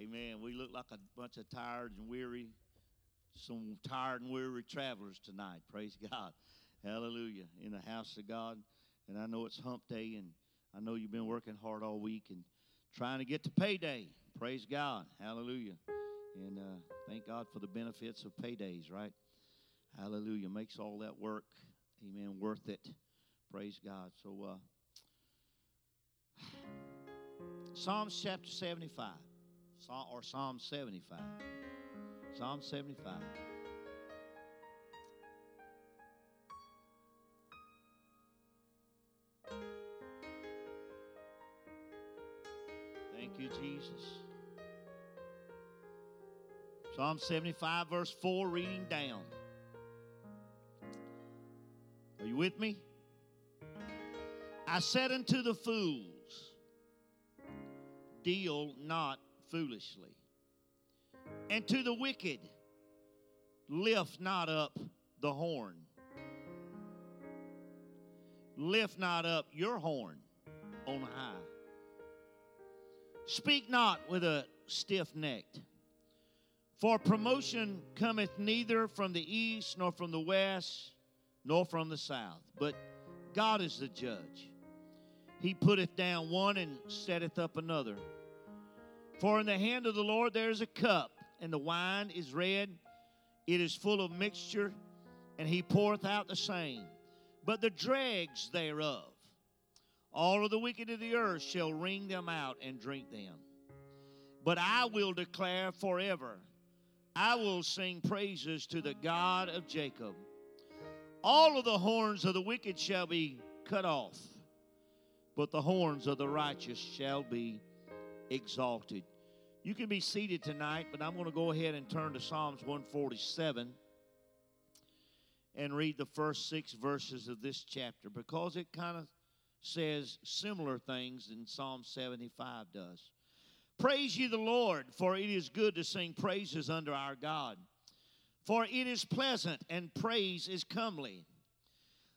Amen. We look like a bunch of tired and weary, some tired and weary travelers tonight. Praise God. Hallelujah. In the house of God. And I know it's hump day, and I know you've been working hard all week and trying to get to payday. Praise God. Hallelujah. And uh, thank God for the benefits of paydays, right? Hallelujah. Makes all that work, amen, worth it. Praise God. So, uh, Psalms chapter 75, or Psalm 75. Psalm 75. Thank you, Jesus. Psalm 75, verse 4, reading down. Are you with me? I said unto the fools, Deal not foolishly. And to the wicked, lift not up the horn. Lift not up your horn on high. Speak not with a stiff necked. For promotion cometh neither from the east, nor from the west, nor from the south, but God is the judge. He putteth down one and setteth up another. For in the hand of the Lord there is a cup, and the wine is red, it is full of mixture, and he poureth out the same. But the dregs thereof, all of the wicked of the earth shall wring them out and drink them. But I will declare forever, I will sing praises to the God of Jacob. All of the horns of the wicked shall be cut off but the horns of the righteous shall be exalted. You can be seated tonight, but I'm going to go ahead and turn to Psalms 147 and read the first six verses of this chapter because it kind of says similar things than Psalm 75 does. Praise ye the Lord, for it is good to sing praises unto our God. For it is pleasant, and praise is comely.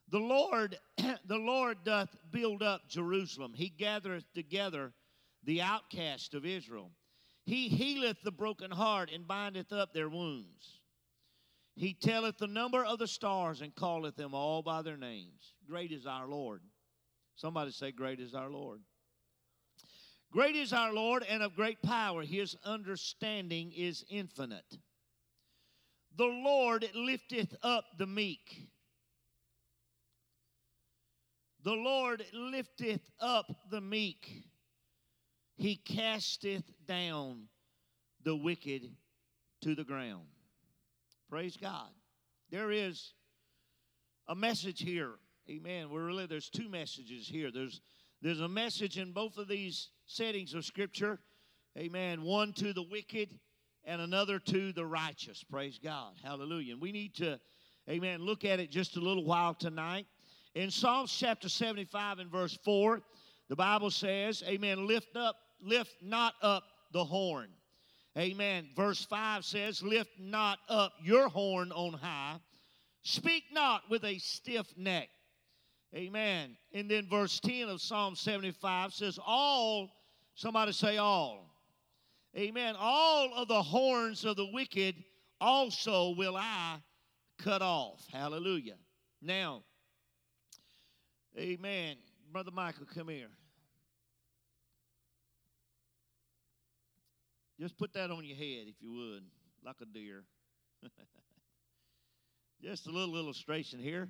The Lord, the Lord doth build up Jerusalem. He gathereth together the outcast of Israel. He healeth the broken heart and bindeth up their wounds. He telleth the number of the stars and calleth them all by their names. Great is our Lord. Somebody say, Great is our Lord. Great is our Lord and of great power. His understanding is infinite. The Lord lifteth up the meek. The Lord lifteth up the meek, he casteth down the wicked to the ground. Praise God. There is a message here. Amen. We're really there's two messages here. There's there's a message in both of these settings of scripture. Amen. One to the wicked and another to the righteous. Praise God. Hallelujah. And we need to, amen, look at it just a little while tonight. In Psalms chapter 75 and verse 4, the Bible says, Amen, lift up, lift not up the horn. Amen. Verse 5 says, Lift not up your horn on high. Speak not with a stiff neck. Amen. And then verse 10 of Psalm 75 says, All, somebody say all. Amen. All of the horns of the wicked also will I cut off. Hallelujah. Now, Amen. Brother Michael, come here. Just put that on your head, if you would, like a deer. Just a little illustration here.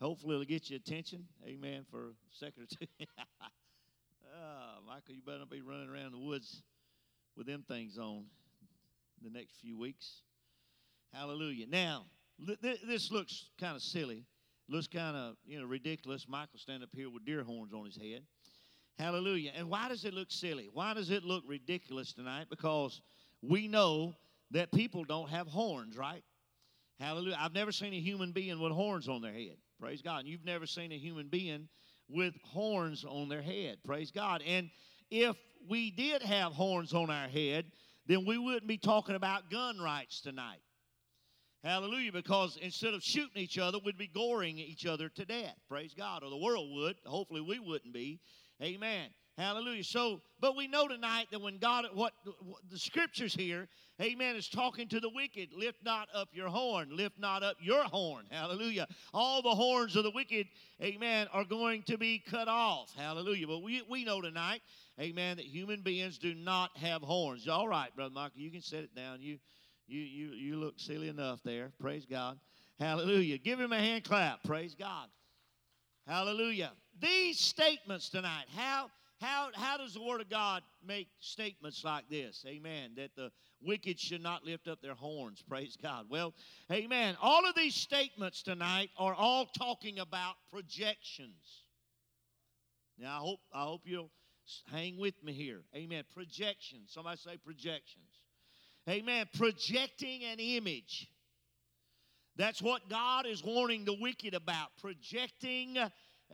Hopefully, it'll get your attention. Amen. For a second or two. oh, Michael, you better not be running around the woods with them things on the next few weeks. Hallelujah. Now, this looks kind of silly looks kind of you know ridiculous. Michael stand up here with deer horns on his head. Hallelujah. And why does it look silly? Why does it look ridiculous tonight? Because we know that people don't have horns, right? Hallelujah. I've never seen a human being with horns on their head. Praise God. And you've never seen a human being with horns on their head. Praise God. And if we did have horns on our head, then we wouldn't be talking about gun rights tonight. Hallelujah. Because instead of shooting each other, we'd be goring each other to death. Praise God. Or the world would. Hopefully we wouldn't be. Amen. Hallelujah. So, but we know tonight that when God, what, what, the scriptures here, amen, is talking to the wicked. Lift not up your horn. Lift not up your horn. Hallelujah. All the horns of the wicked, amen, are going to be cut off. Hallelujah. But we, we know tonight, amen, that human beings do not have horns. All right, Brother Michael, you can set it down. You, you, you, you look silly enough there. Praise God. Hallelujah. Give him a hand clap. Praise God. Hallelujah. These statements tonight, how how, how does the Word of God make statements like this? Amen. That the wicked should not lift up their horns. Praise God. Well, amen. All of these statements tonight are all talking about projections. Now, I hope, I hope you'll hang with me here. Amen. Projections. Somebody say projections. Amen. Projecting an image. That's what God is warning the wicked about. Projecting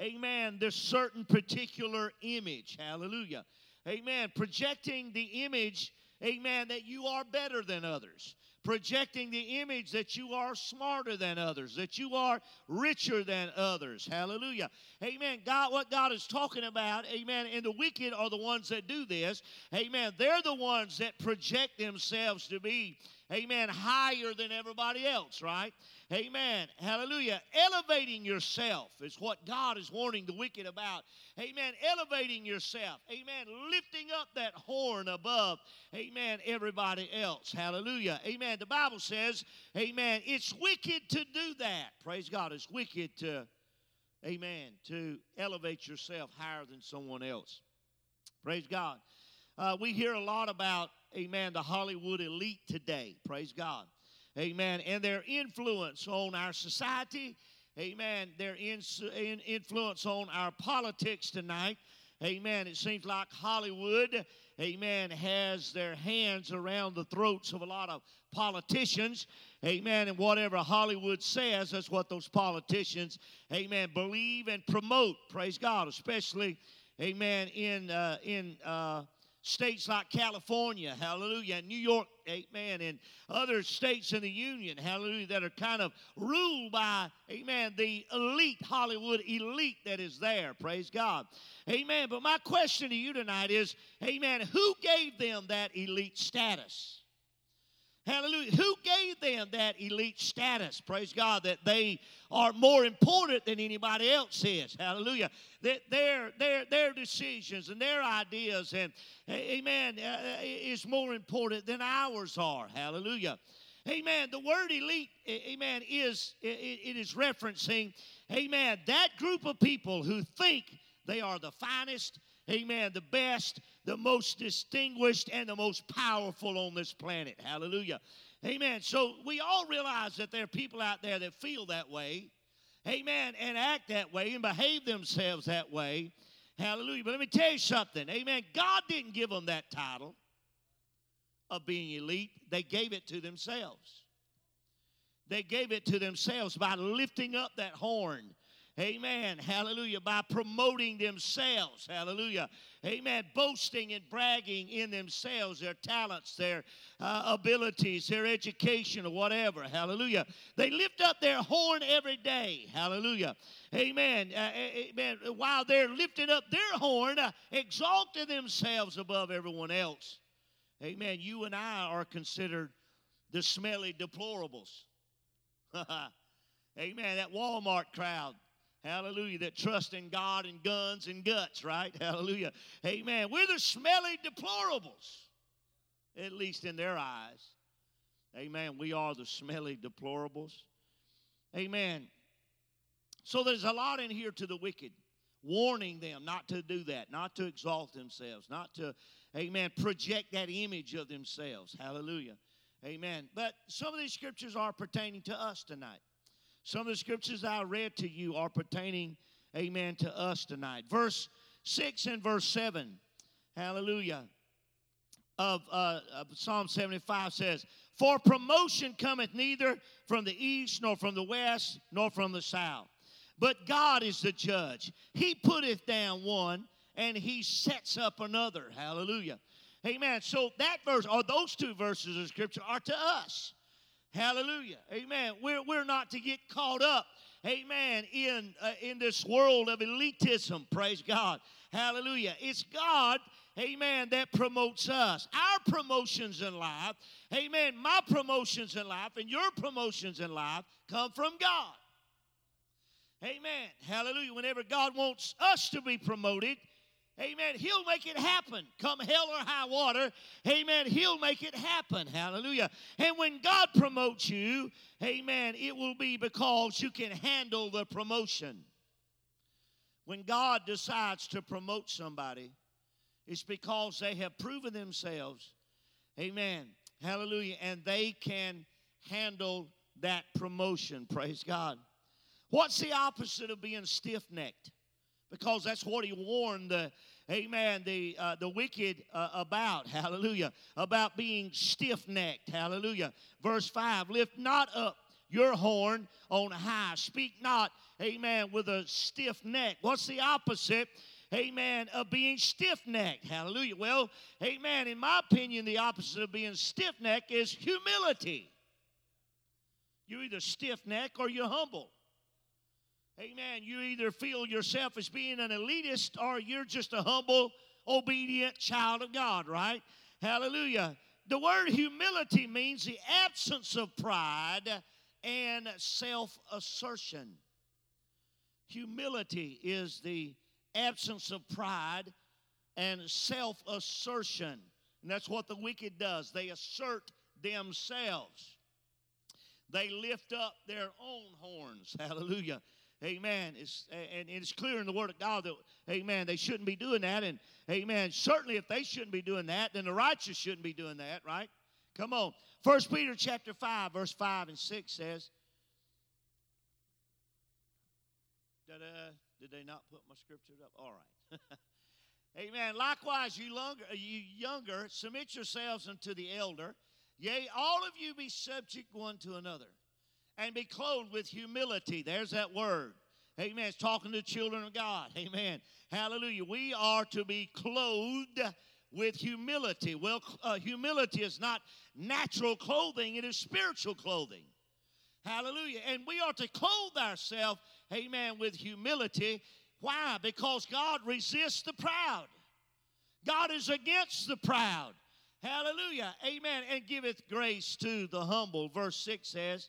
amen, this certain particular image. Hallelujah. Amen. Projecting the image, amen, that you are better than others. Projecting the image that you are smarter than others, that you are richer than others. Hallelujah. Amen. God, what God is talking about, amen, and the wicked are the ones that do this. Amen. They're the ones that project themselves to be, amen, higher than everybody else, right? Amen. Hallelujah. Elevating yourself is what God is warning the wicked about. Amen. Elevating yourself. Amen. Lifting up that horn above. Amen. Everybody else. Hallelujah. Amen. The Bible says, Amen. It's wicked to do that. Praise God. It's wicked to, Amen, to elevate yourself higher than someone else. Praise God. Uh, we hear a lot about, Amen, the Hollywood elite today. Praise God. Amen. And their influence on our society. Amen. Their in, in, influence on our politics tonight. Amen. It seems like Hollywood, amen, has their hands around the throats of a lot of politicians. Amen. And whatever Hollywood says, that's what those politicians, amen, believe and promote. Praise God. Especially, amen, in, uh, in, uh, states like California, hallelujah, and New York, amen, and other states in the Union, hallelujah, that are kind of ruled by, amen, the elite, Hollywood elite that is there. Praise God. Amen. But my question to you tonight is, amen, who gave them that elite status? Hallelujah. Who gave them that elite status? Praise God, that they are more important than anybody else is. Hallelujah. That their, their, their decisions and their ideas and, amen, uh, is more important than ours are. Hallelujah. Amen. The word elite, amen, is it, it is referencing, amen, that group of people who think they are the finest, amen, the best, the most distinguished, and the most powerful on this planet. Hallelujah. Amen. So we all realize that there are people out there that feel that way, amen, and act that way and behave themselves that way. Hallelujah. But let me tell you something, amen. God didn't give them that title of being elite, they gave it to themselves. They gave it to themselves by lifting up that horn Amen. Hallelujah. By promoting themselves. Hallelujah. Amen. Boasting and bragging in themselves, their talents, their uh, abilities, their education, or whatever. Hallelujah. They lift up their horn every day. Hallelujah. Amen. Uh, amen. While they're lifting up their horn, uh, exalting themselves above everyone else. Amen. You and I are considered the smelly deplorables. Amen. That Walmart crowd Hallelujah. That trust in God and guns and guts, right? Hallelujah. Amen. We're the smelly deplorables, at least in their eyes. Amen. We are the smelly deplorables. Amen. So there's a lot in here to the wicked, warning them not to do that, not to exalt themselves, not to, amen, project that image of themselves. Hallelujah. Amen. But some of these scriptures are pertaining to us tonight. Some of the scriptures I read to you are pertaining, amen, to us tonight. Verse 6 and verse 7, hallelujah, of, uh, of Psalm 75 says, For promotion cometh neither from the east, nor from the west, nor from the south. But God is the judge. He putteth down one, and he sets up another. Hallelujah. Amen. So that verse, or those two verses of scripture, are to us. Hallelujah. Amen. We're, we're not to get caught up, amen, in, uh, in this world of elitism. Praise God. Hallelujah. It's God, amen, that promotes us. Our promotions in life, amen, my promotions in life and your promotions in life come from God. Amen. Hallelujah. Whenever God wants us to be promoted, Amen. He'll make it happen. Come hell or high water. Amen. He'll make it happen. Hallelujah. And when God promotes you, amen, it will be because you can handle the promotion. When God decides to promote somebody, it's because they have proven themselves. Amen. Hallelujah. And they can handle that promotion. Praise God. What's the opposite of being stiff necked? Because that's what he warned the amen the uh, the wicked uh, about hallelujah about being stiff-necked hallelujah. Verse 5 lift not up your horn on high. Speak not amen with a stiff neck. What's the opposite amen of being stiff-necked? Hallelujah. Well amen in my opinion the opposite of being stiff-necked is humility. You're either stiff-necked or you're humble Amen. You either feel yourself as being an elitist or you're just a humble, obedient child of God, right? Hallelujah. The word humility means the absence of pride and self assertion. Humility is the absence of pride and self assertion. And that's what the wicked does. They assert themselves, they lift up their own horns. Hallelujah. Amen. It's, and it's clear in the Word of God that, amen, they shouldn't be doing that. And, amen, certainly if they shouldn't be doing that, then the righteous shouldn't be doing that, right? Come on. First Peter chapter 5, verse 5 and 6 says, Da-da. Did they not put my scriptures up? All right. Amen. Likewise, you younger, uh, you younger, submit yourselves unto the elder. Yea, all of you be subject one to another and be clothed with humility. There's that word. Amen. It's talking to children of God. Amen. Hallelujah. We are to be clothed with humility. Well, uh, humility is not natural clothing, it is spiritual clothing. Hallelujah. And we are to clothe ourselves, amen, with humility. Why? Because God resists the proud. God is against the proud. Hallelujah. Amen. And giveth grace to the humble. Verse 6 says,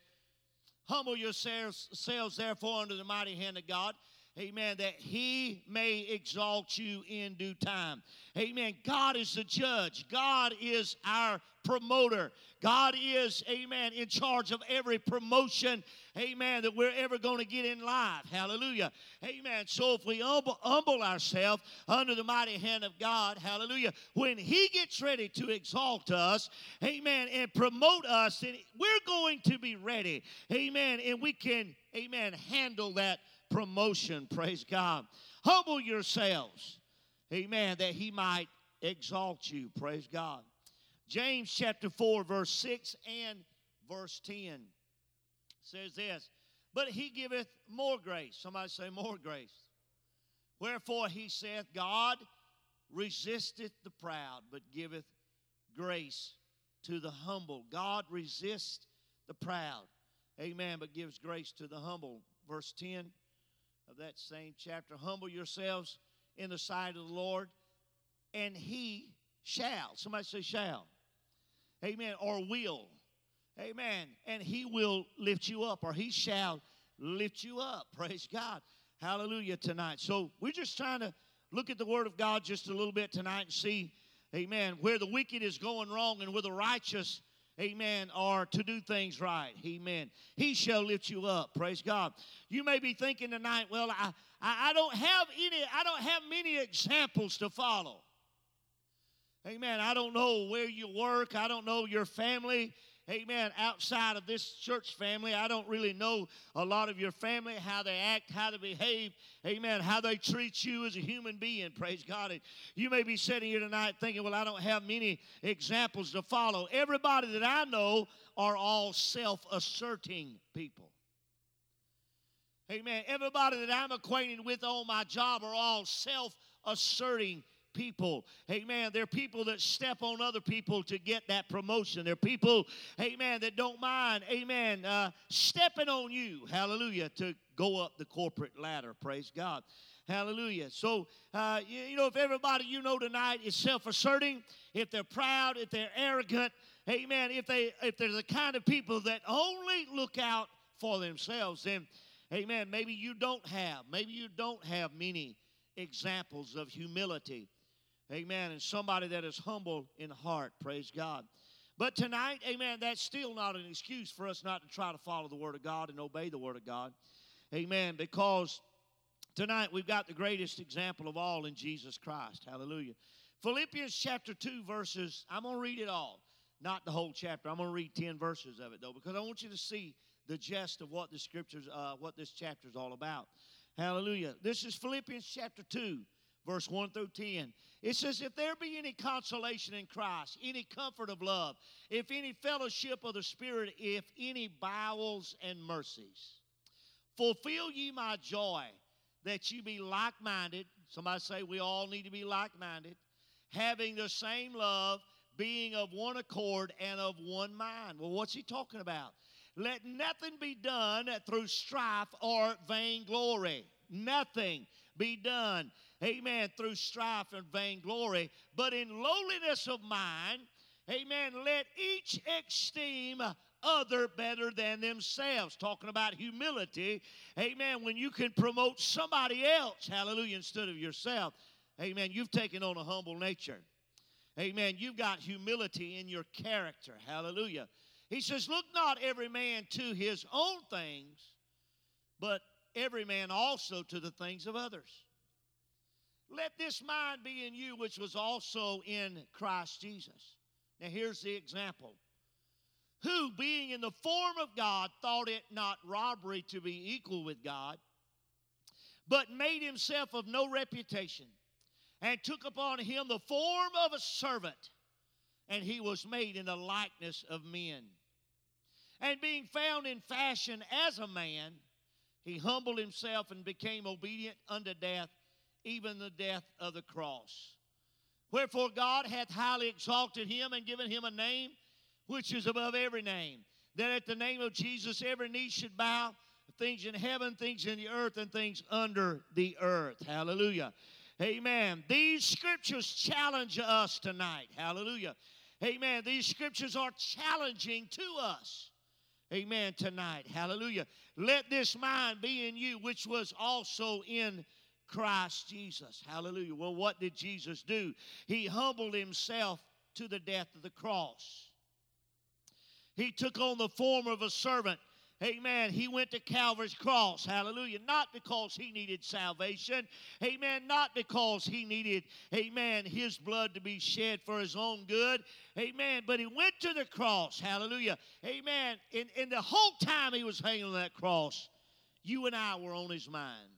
Humble yourselves, therefore, under the mighty hand of God. Amen. That he may exalt you in due time. Amen. God is the judge. God is our promoter. God is, amen, in charge of every promotion, amen, that we're ever going to get in life. Hallelujah. Amen. So if we humble, humble ourselves under the mighty hand of God, hallelujah, when He gets ready to exalt us, amen, and promote us, then we're going to be ready. Amen. And we can, amen, handle that promotion. Praise God. Humble yourselves. Amen. That he might exalt you. Praise God. James chapter 4, verse 6 and verse 10 says this But he giveth more grace. Somebody say, more grace. Wherefore he saith, God resisteth the proud, but giveth grace to the humble. God resists the proud. Amen. But gives grace to the humble. Verse 10 of that same chapter. Humble yourselves in the sight of the Lord, and he shall. Somebody say, shall. Amen. Or will. Amen. And he will lift you up, or he shall lift you up. Praise God. Hallelujah tonight. So we're just trying to look at the Word of God just a little bit tonight and see, amen, where the wicked is going wrong and where the righteous amen, are to do things right. Amen. He shall lift you up. Praise God. You may be thinking tonight, well, I, I, I don't have any, I don't have many examples to follow. Amen. I don't know where you work. I don't know your family amen, outside of this church family. I don't really know a lot of your family, how they act, how they behave, amen, how they treat you as a human being, praise God. And you may be sitting here tonight thinking, well, I don't have many examples to follow. Everybody that I know are all self asserting people. Amen. Everybody that I'm acquainted with on my job are all self asserting people. Amen. They're people that step on other people to get that promotion. They're people, amen, that don't mind, amen, uh, stepping on you, hallelujah, to go up the corporate ladder. Praise God. Hallelujah. So, uh, you, you know, if everybody you know tonight is self asserting, if they're proud, if they're arrogant, amen, if, they, if they're the kind of people that only look out for themselves, then, amen, maybe you don't have, maybe you don't have many examples of humility. Amen. And somebody that is humble in heart. Praise God. But tonight, amen, that's still not an excuse for us not to try to follow the Word of God and obey the Word of God. Amen. Because tonight we've got the greatest example of all in Jesus Christ. Hallelujah. Philippians chapter 2, verses, I'm going to read it all. Not the whole chapter. I'm going to read 10 verses of it, though, because I want you to see the gist of what the scriptures, uh, what this chapter is all about. Hallelujah. This is Philippians chapter 2, verse 1 through 10. It says, If there be any consolation in Christ, any comfort of love, if any fellowship of the Spirit, if any bowels and mercies, fulfill ye my joy, that ye be like minded. Somebody say, We all need to be like minded, having the same love, being of one accord and of one mind. Well, what's he talking about? Let nothing be done through strife or vainglory. Nothing be done, amen, through strife and vainglory, but in lowliness of mind, amen, let each esteem other better than themselves. Talking about humility, amen, when you can promote somebody else, hallelujah, instead of yourself, amen, you've taken on a humble nature. Amen. You've got humility in your character. Hallelujah. He says, Look not every man to his own things, but every man also to the things of others. Let this mind be in you, which was also in Christ Jesus. Now, here's the example. Who, being in the form of God, thought it not robbery to be equal with God, but made himself of no reputation, and took upon him the form of a servant, and he was made in the likeness of men. And being found in fashion as a man, he humbled himself and became obedient unto death, even the death of the cross. Wherefore God hath highly exalted him and given him a name which is above every name, that at the name of Jesus every knee should bow, things in heaven, things in the earth, and things under the earth. Hallelujah. Amen. These scriptures challenge us tonight. Hallelujah. Amen. These scriptures are challenging to us. Amen. Tonight. Hallelujah. Let this mind be in you, which was also in Christ Jesus. Hallelujah. Well, what did Jesus do? He humbled himself to the death of the cross. He took on the form of a servant Amen. He went to Calvary's cross. Hallelujah. Not because he needed salvation. Amen. Not because he needed, amen, his blood to be shed for his own good. Amen. But he went to the cross. Hallelujah. Amen. And, and the whole time he was hanging on that cross, you and I were on his mind.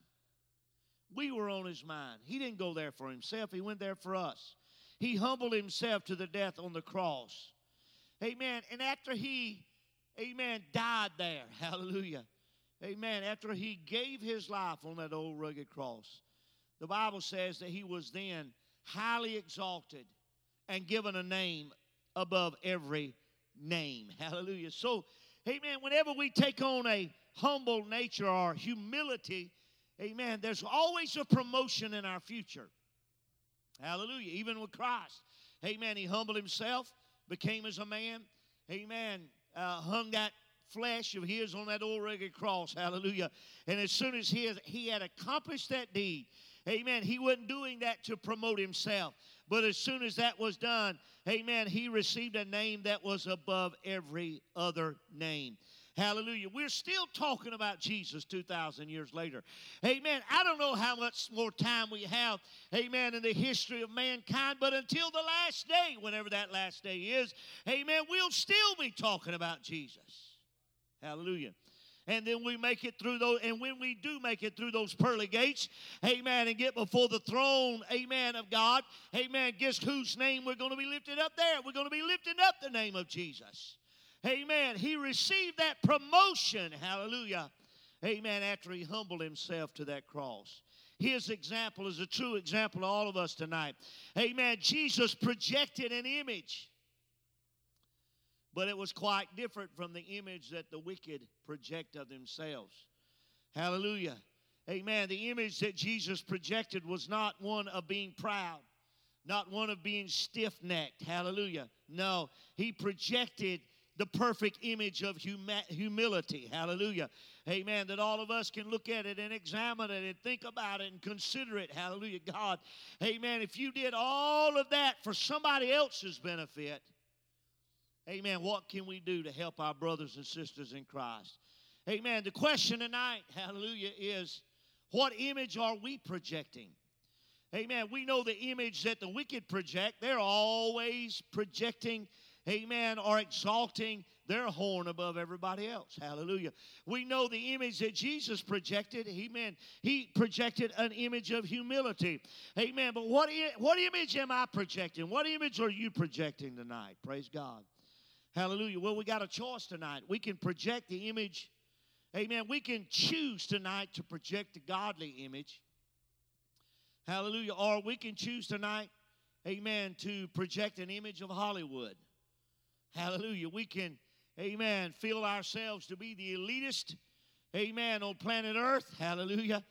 We were on his mind. He didn't go there for himself, he went there for us. He humbled himself to the death on the cross. Amen. And after he amen, died there. Hallelujah. Amen. After he gave his life on that old rugged cross, the Bible says that he was then highly exalted and given a name above every name. Hallelujah. So, amen, whenever we take on a humble nature or humility, amen, there's always a promotion in our future. Hallelujah. Even with Christ. Amen. He humbled himself, became as a man. Amen uh, hung that flesh of his on that old rugged cross. Hallelujah. And as soon as he, he had accomplished that deed, amen, he wasn't doing that to promote himself. But as soon as that was done, amen, he received a name that was above every other name. Hallelujah. We're still talking about Jesus 2,000 years later. Amen. I don't know how much more time we have, amen, in the history of mankind, but until the last day, whenever that last day is, amen, we'll still be talking about Jesus. Hallelujah and then we make it through those and when we do make it through those pearly gates amen and get before the throne amen of god amen guess whose name we're going to be lifted up there we're going to be lifting up the name of jesus Amen. He received that promotion. Hallelujah. Amen. After he humbled himself to that cross. His example is a true example to all of us tonight. Amen. Jesus projected an image, but it was quite different from the image that the wicked project of themselves. Hallelujah. Amen. The image that Jesus projected was not one of being proud, not one of being stiff necked. Hallelujah. No, he projected the perfect image of huma- humility. Hallelujah. Amen. That all of us can look at it and examine it and think about it and consider it. Hallelujah. God. Amen. If you did all of that for somebody else's benefit, amen, what can we do to help our brothers and sisters in Christ? Amen. The question tonight, hallelujah, is what image are we projecting? Amen. We know the image that the wicked project. They're always projecting amen, are exalting their horn above everybody else. Hallelujah. We know the image that Jesus projected. Amen. He projected an image of humility. Amen. But what, what image am I projecting? What image are you projecting tonight? Praise God. Hallelujah. Well, we got a choice tonight. We can project the image. Amen. We can choose tonight to project the godly image. Hallelujah. Or we can choose tonight, amen, to project an image of Hollywood. Hallelujah. We can, amen, feel ourselves to be the elitist, amen, on planet Earth. Hallelujah.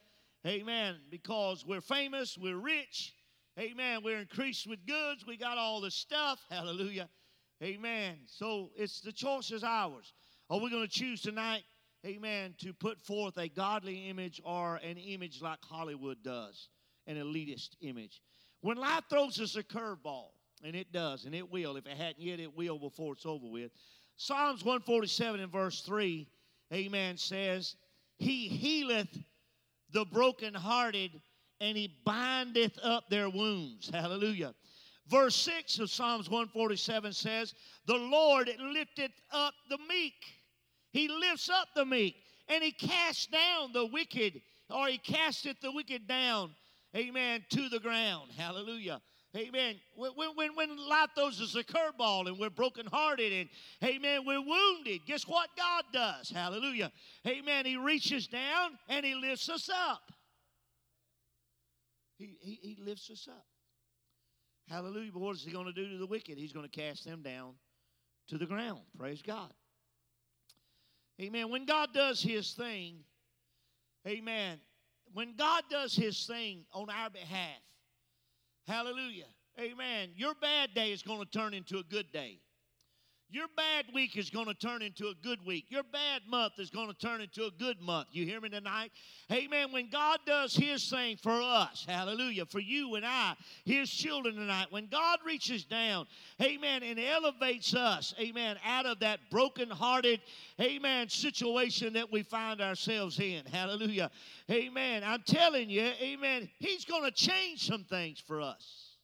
Amen. Because we're famous, we're rich, amen, we're increased with goods, we got all the stuff. Hallelujah. Amen. So it's the choice is ours. Are we going to choose tonight, amen, to put forth a godly image or an image like Hollywood does, an elitist image? When life throws us a curveball, and it does, and it will. If it hadn't yet, it will before it's over with. Psalms 147 and verse 3, amen, says, He healeth the brokenhearted, and He bindeth up their wounds. Hallelujah. Verse 6 of Psalms 147 says, The Lord lifteth up the meek. He lifts up the meek, and He casts down the wicked, or He casteth the wicked down, amen, to the ground. Hallelujah. Amen. When, when, when life throws us a curveball and we're brokenhearted and, amen, we're wounded, guess what God does? Hallelujah. Amen. He reaches down and He lifts us up. He, he, he lifts us up. Hallelujah. But what is He going to do to the wicked? He's going to cast them down to the ground. Praise God. Amen. When God does His thing, amen. When God does His thing on our behalf, Hallelujah. Amen. Your bad day is going to turn into a good day. Your bad week is going to turn into a good week. Your bad month is going to turn into a good month. You hear me tonight? Amen. When God does His thing for us, hallelujah, for you and I, His children tonight, when God reaches down, amen, and elevates us, amen, out of that broken-hearted, amen, situation that we find ourselves in, hallelujah, amen. I'm telling you, amen, He's going to change some things for us.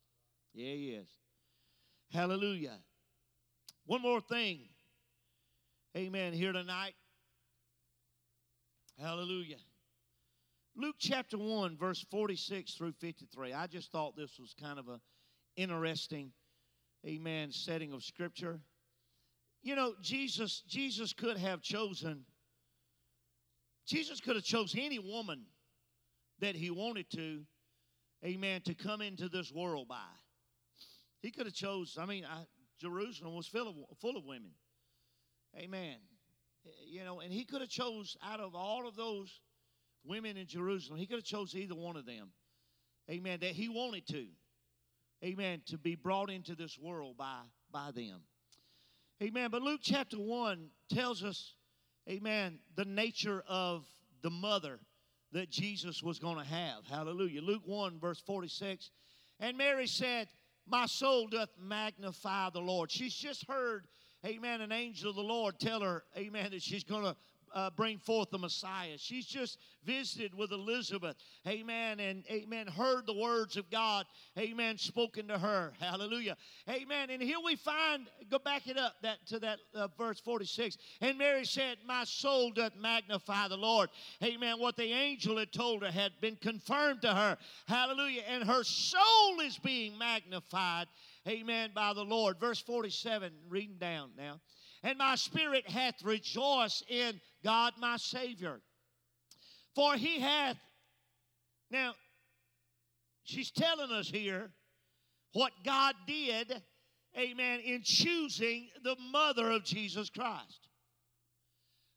Yeah, He is. Hallelujah. One more thing. Amen. Here tonight. Hallelujah. Luke chapter 1, verse 46 through 53. I just thought this was kind of a interesting, amen, setting of scripture. You know, Jesus, Jesus could have chosen, Jesus could have chosen any woman that he wanted to, amen, to come into this world by. He could have chose, I mean, I, Jerusalem was full of, full of women. Amen. Eh, eh, you know, and he could have chose out of all of those women in Jerusalem, he could have chose either one of them. Amen. That he wanted to. Amen. To be brought into this world by, by them. Amen. But Luke chapter 1 tells us, amen, the nature of the mother that Jesus was going to have. Hallelujah. Luke 1, verse 46. And Mary said, my soul doth magnify the Lord. She's just heard, amen, an angel of the Lord tell her, amen, that she's going to uh, bring forth the Messiah. She's just visited with Elizabeth, amen, and amen, heard the words of God, amen, spoken to her. Hallelujah. Amen. And here we find, go back it up that to that uh, verse 46. And Mary said, My soul doth magnify the Lord. Amen. What the angel had told her had been confirmed to her. Hallelujah. And her soul is being magnified. Amen. By the Lord. Verse 47, reading down now and my spirit hath rejoiced in God my Savior. For he hath, now, she's telling us here what God did, amen, in choosing the mother of Jesus Christ.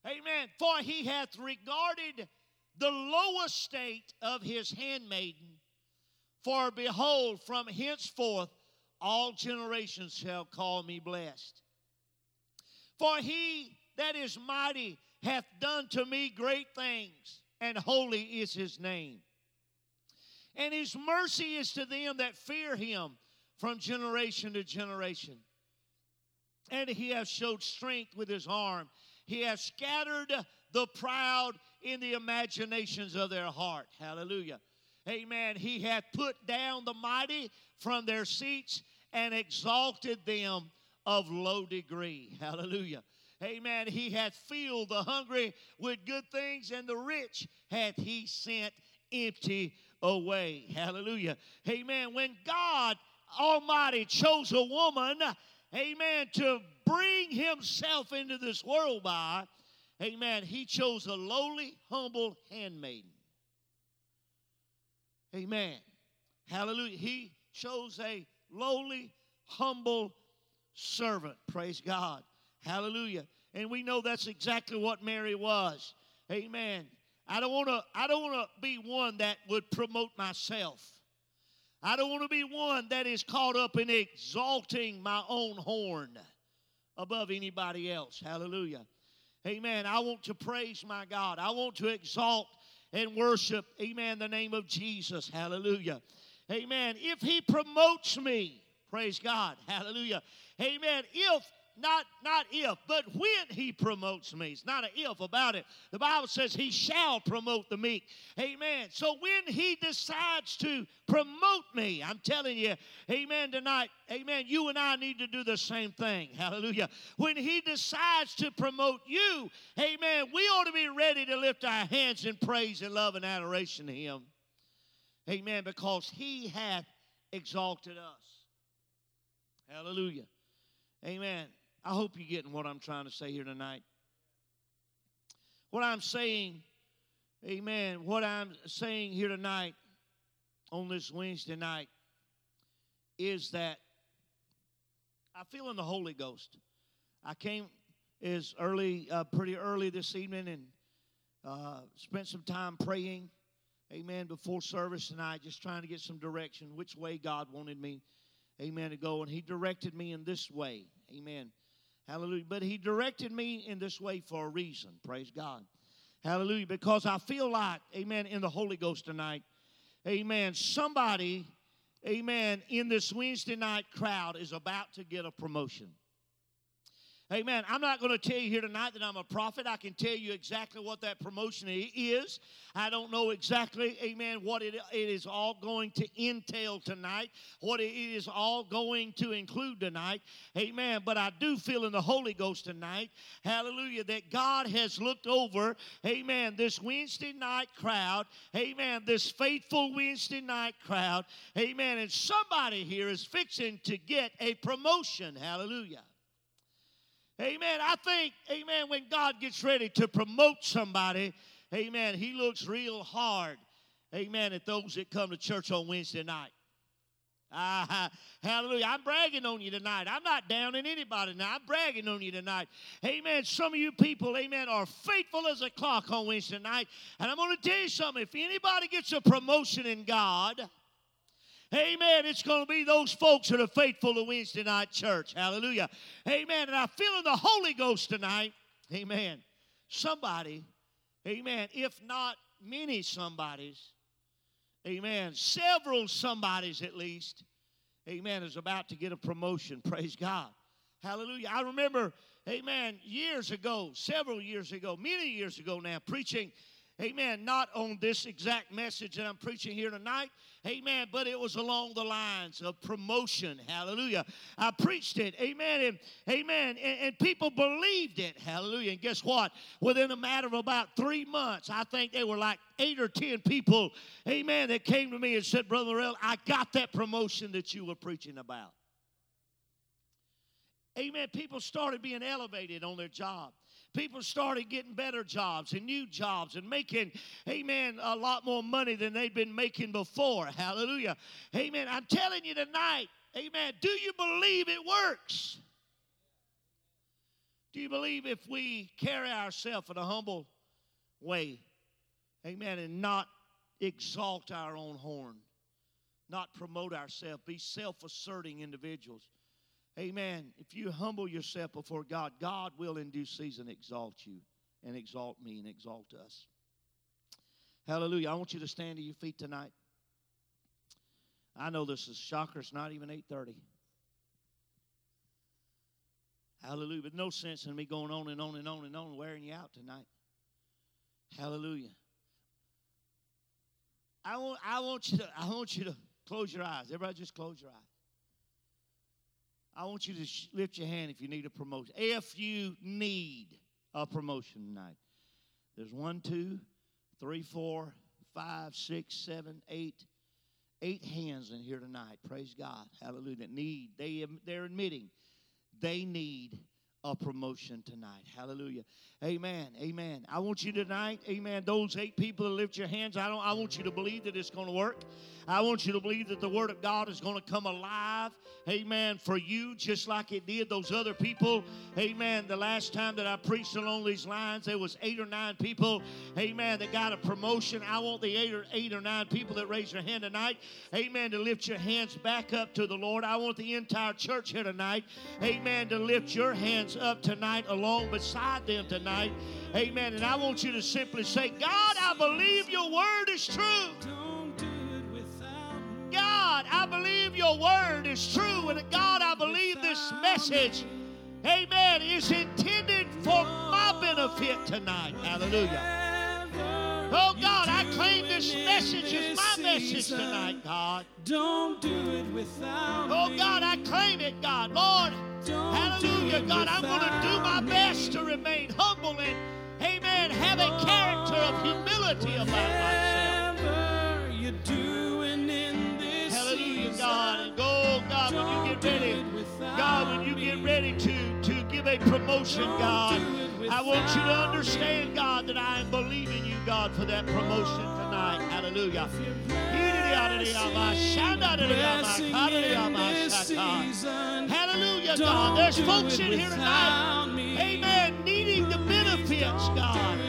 Amen. For he hath regarded the low estate of his handmaiden. For behold, from henceforth all generations shall call me blessed. For he that is mighty hath done to me great things, and holy is his name. And his mercy is to them that fear him from generation to generation. And he hath showed strength with his arm. He hath scattered the proud in the imaginations of their heart. Hallelujah. Amen. He hath put down the mighty from their seats and exalted them of low degree. Hallelujah. Amen. He hath filled the hungry with good things, and the rich hath he sent empty away. Hallelujah. Amen. When God Almighty chose a woman, amen, to bring himself into this world by, amen, he chose a lowly, humble handmaiden. Amen. Hallelujah. He chose a lowly, humble servant. Praise God. Hallelujah. And we know that's exactly what Mary was. Amen. I don't want to I don't want to be one that would promote myself. I don't want to be one that is caught up in exalting my own horn above anybody else. Hallelujah. Amen. I want to praise my God. I want to exalt and worship, amen, the name of Jesus. Hallelujah. Amen. If he promotes me, praise God. Hallelujah. Amen. If not not if, but when he promotes me. It's not an if about it. The Bible says he shall promote the meek. Amen. So when he decides to promote me, I'm telling you, amen, tonight, amen, you and I need to do the same thing. Hallelujah. When he decides to promote you, amen, we ought to be ready to lift our hands in praise and love and adoration to him. Amen. Because he hath exalted us. Hallelujah. Amen. I hope you're getting what I'm trying to say here tonight. What I'm saying, amen, what I'm saying here tonight on this Wednesday night is that I feel in the Holy Ghost. I came as early, uh, pretty early this evening and uh, spent some time praying, amen, before service tonight, just trying to get some direction, which way God wanted me, amen, to go. And He directed me in this way, amen. Hallelujah. But he directed me in this way for a reason. Praise God. Hallelujah. Because I feel like, amen, in the Holy Ghost tonight, amen, somebody, amen, in this Wednesday night crowd is about to get a promotion. Amen. I'm not going to tell you here tonight that I'm a prophet. I can tell you exactly what that promotion is. I don't know exactly, amen, what it, it is all going to entail tonight, what it is all going to include tonight. Amen. But I do feel in the Holy Ghost tonight, hallelujah, that God has looked over, amen, this Wednesday night crowd, amen, this faithful Wednesday night crowd, amen, and somebody here is fixing to get a promotion. Hallelujah. Amen. I think, amen, when God gets ready to promote somebody, amen, he looks real hard, amen, at those that come to church on Wednesday night. Ah, hallelujah. I'm bragging on you tonight. I'm not downing anybody now. I'm bragging on you tonight. Amen. Some of you people, amen, are faithful as a clock on Wednesday night. And I'm going to tell you something. If anybody gets a promotion in God, Amen. It's going to be those folks that are faithful to Wednesday night church. Hallelujah. Amen. And I feel in the Holy Ghost tonight. Amen. Somebody, amen, if not many somebodies, amen, several somebodies at least, amen, is about to get a promotion. Praise God. Hallelujah. I remember, amen, years ago, several years ago, many years ago now, preaching Amen. Not on this exact message that I'm preaching here tonight. Amen. But it was along the lines of promotion. Hallelujah. I preached it. Amen. And amen. And, and people believed it. Hallelujah. And guess what? Within a matter of about three months, I think they were like eight or ten people, amen, that came to me and said, Brother Morrell, I got that promotion that you were preaching about. Amen. People started being elevated on their job people started getting better jobs and new jobs and making, amen, a lot more money than they'd been making before. Hallelujah. Amen. I'm telling you tonight, amen, do you believe it works? Do you believe if we carry ourselves in a humble way, Amen. And not exalt our own horn, not promote ourselves, be self asserting individuals. Amen. If you humble yourself before God, God will in due season exalt you and exalt me and exalt us. Hallelujah. I want you to stand to your feet tonight. I know this is shocker. It's not even 8:30. Hallelujah. But no sense in me going on and on and on and on wearing you out tonight. Hallelujah. I want, I want you to I want you to close your eyes. Everybody just close your eyes. I want you to sh- lift your hand if you need a promotion. If you need a promotion tonight. There's one, two, three, four, five, six, seven, eight, eight hands in here tonight. Praise God. Hallelujah. That need. They, they're admitting they need a promotion tonight. Hallelujah. Amen. Amen. I want you tonight, amen. Those eight people that lift your hands, I don't I want you to believe that it's going to work. I want you to believe that the Word of God is going to come alive, amen, for you, just like it did those other people. Amen. The last time that I preached along these lines, there was eight or nine people, amen, that got a promotion. I want the eight or eight or nine people that raise their hand tonight, amen, to lift your hands back up to the Lord. I want the entire church here tonight, amen, to lift your hands up tonight along beside them tonight. Amen. And I want you to simply say, God, I believe your word is true. God, I believe your word is true. And God, I believe this message, amen, is intended for my benefit tonight. Hallelujah. Oh God, I claim this message is my message tonight, God. Don't do it without Oh God, I claim it, God. Lord, hallelujah, God. I'm going to do my best to remain humble and, amen, have a character of humility about myself. You're doing in this Hallelujah, God. And go, God, when you get ready, God, when you get ready to, to give a promotion, God, I want you to understand, God, that I am believing you, God, for that promotion tonight. Hallelujah. blessing in this season, Hallelujah, God. There's folks in here tonight, amen, needing the benefits, God,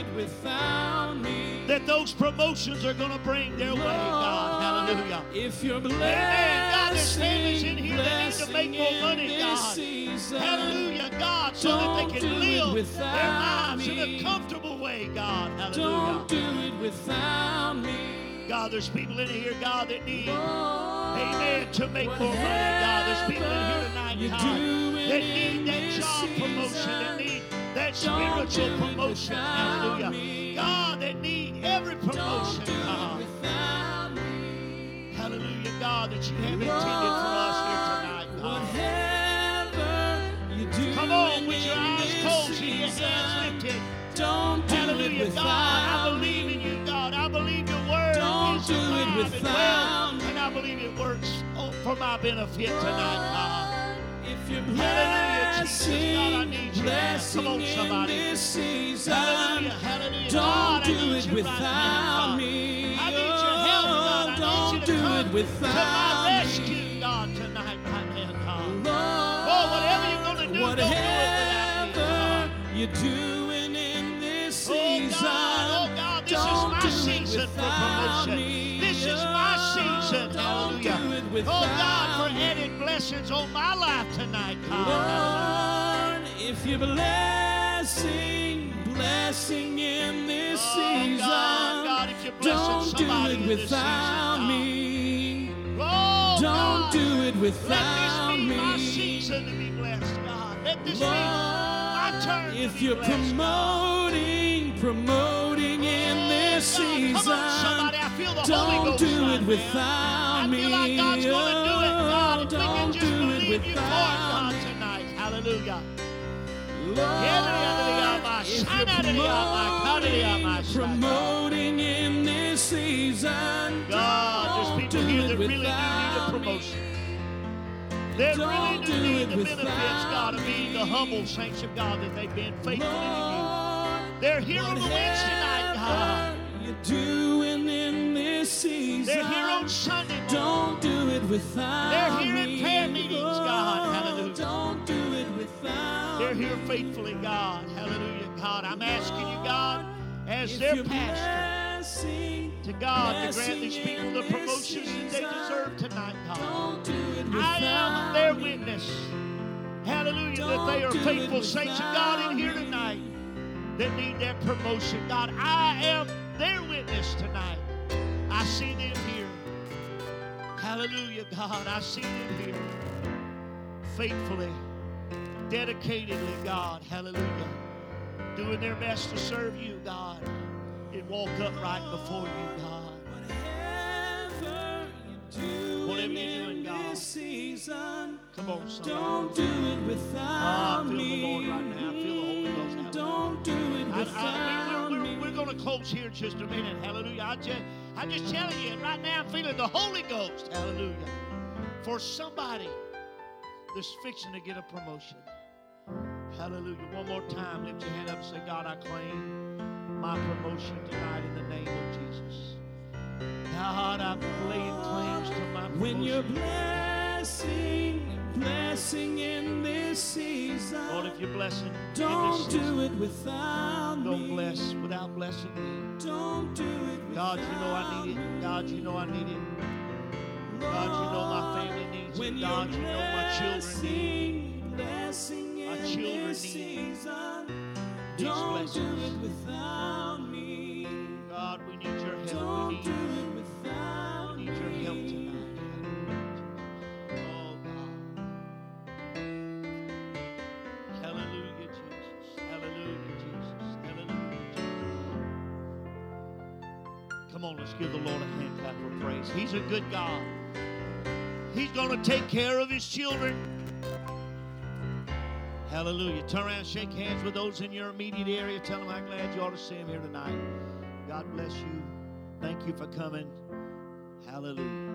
do it without me. that those promotions are going to bring their way, God. Hallelujah. If you're Amen. God, there's families in here that need to make more money, God. season, Hallelujah, God, so that they can live their lives in a comfortable way, God. Hallelujah. Don't do it without me. God, there's people in here, God, that need, Lord, amen, to make more money, God. There's people in here tonight, God, that need that job promotion, that need that spiritual promotion. Hallelujah. me. God, that need every promotion, God. Uh-huh. without me. Hallelujah, God, that you have intended for us here tonight, God. Whatever you do Come on, with your eyes closed your hands lifted. Hallelujah, God. I believe in you, God. I believe your word Don't is do it alive and well, me. and I believe it works oh, for my benefit tonight, God. If you're blessing, you. blessing in this season, don't do it without me. I need your help, God. I Oh, don't you do it without me. God, tonight, right now, God. Lord, Oh, whatever you're going to do, don't do it without me, whatever you're it Oh God, for added blessings on my life tonight, God. Lord, if you're blessing, blessing in this Oh, season, God, God, if you're blessing don't do it without season, me. Oh, Don't do it without this be my me. season to be blessed, God. Let this be my turn Lord, if you're blessed, promoting, promoting in Oh, this season, on, somebody. I feel the don't do it without I me. feel like God's going to do it, God. If we Oh, can don't just do it believe you for it, God, tonight. Hallelujah. Lord, if you're promoting, promoting in this season, God, there's people here that really do need a promotion. They really Don't do do need the benefits, God, of being the humble saints of God that they've been faithful in you. They're here on the Wednesday night, God. you're doing in this season, They're here on Sunday don't do it without They're here in me. prayer meetings, God. Hallelujah. Don't do it without They're here faithfully, God. Hallelujah, God. I'm asking you, God, as their pastor, to God to grant these people the promotions that they deserve tonight, God. Don't do it I am their witness. Hallelujah. That they are Don't faithful saints of God in here tonight that need that promotion. God, I am their witness tonight. I see them here. Hallelujah, God. I see them here. Faithfully, dedicatedly, God. Hallelujah. Doing their best to serve you, God. And walk upright before you, God. Whatever you do Whatever you're doing, God. this season, Come on, son. don't do it Oh, I without feel the me. Lord right now. I feel the Holy Ghost. Don't do it without I, we, me. we're, going to close here in just a minute. Hallelujah. I just, I'm just telling you, right now I'm feeling the Holy Ghost. Hallelujah. For somebody that's fixing to get a promotion. Hallelujah. One more time, lift your hand up and say, God, I claim my promotion tonight in the name of Jesus. God, I'm laying claims to my promotion. When you're blessing, blessing in this season, Lord, if you're blessing, in this don't season, do it without me. don't bless without blessing me. Don't do it God, you know I need it. God, you know I need it. God, you know my family needs When it. God, you know my children need blessing, blessing My in children this need season, these don't blessings. do it without me. God, we need your help. We Don't need, do on, let's give the Lord a hand clap for praise. He's a good God. He's going to take care of his children. Hallelujah. Turn around, shake hands with those in your immediate area. Tell them how glad you ought to see them here tonight. God bless you. Thank you for coming. Hallelujah.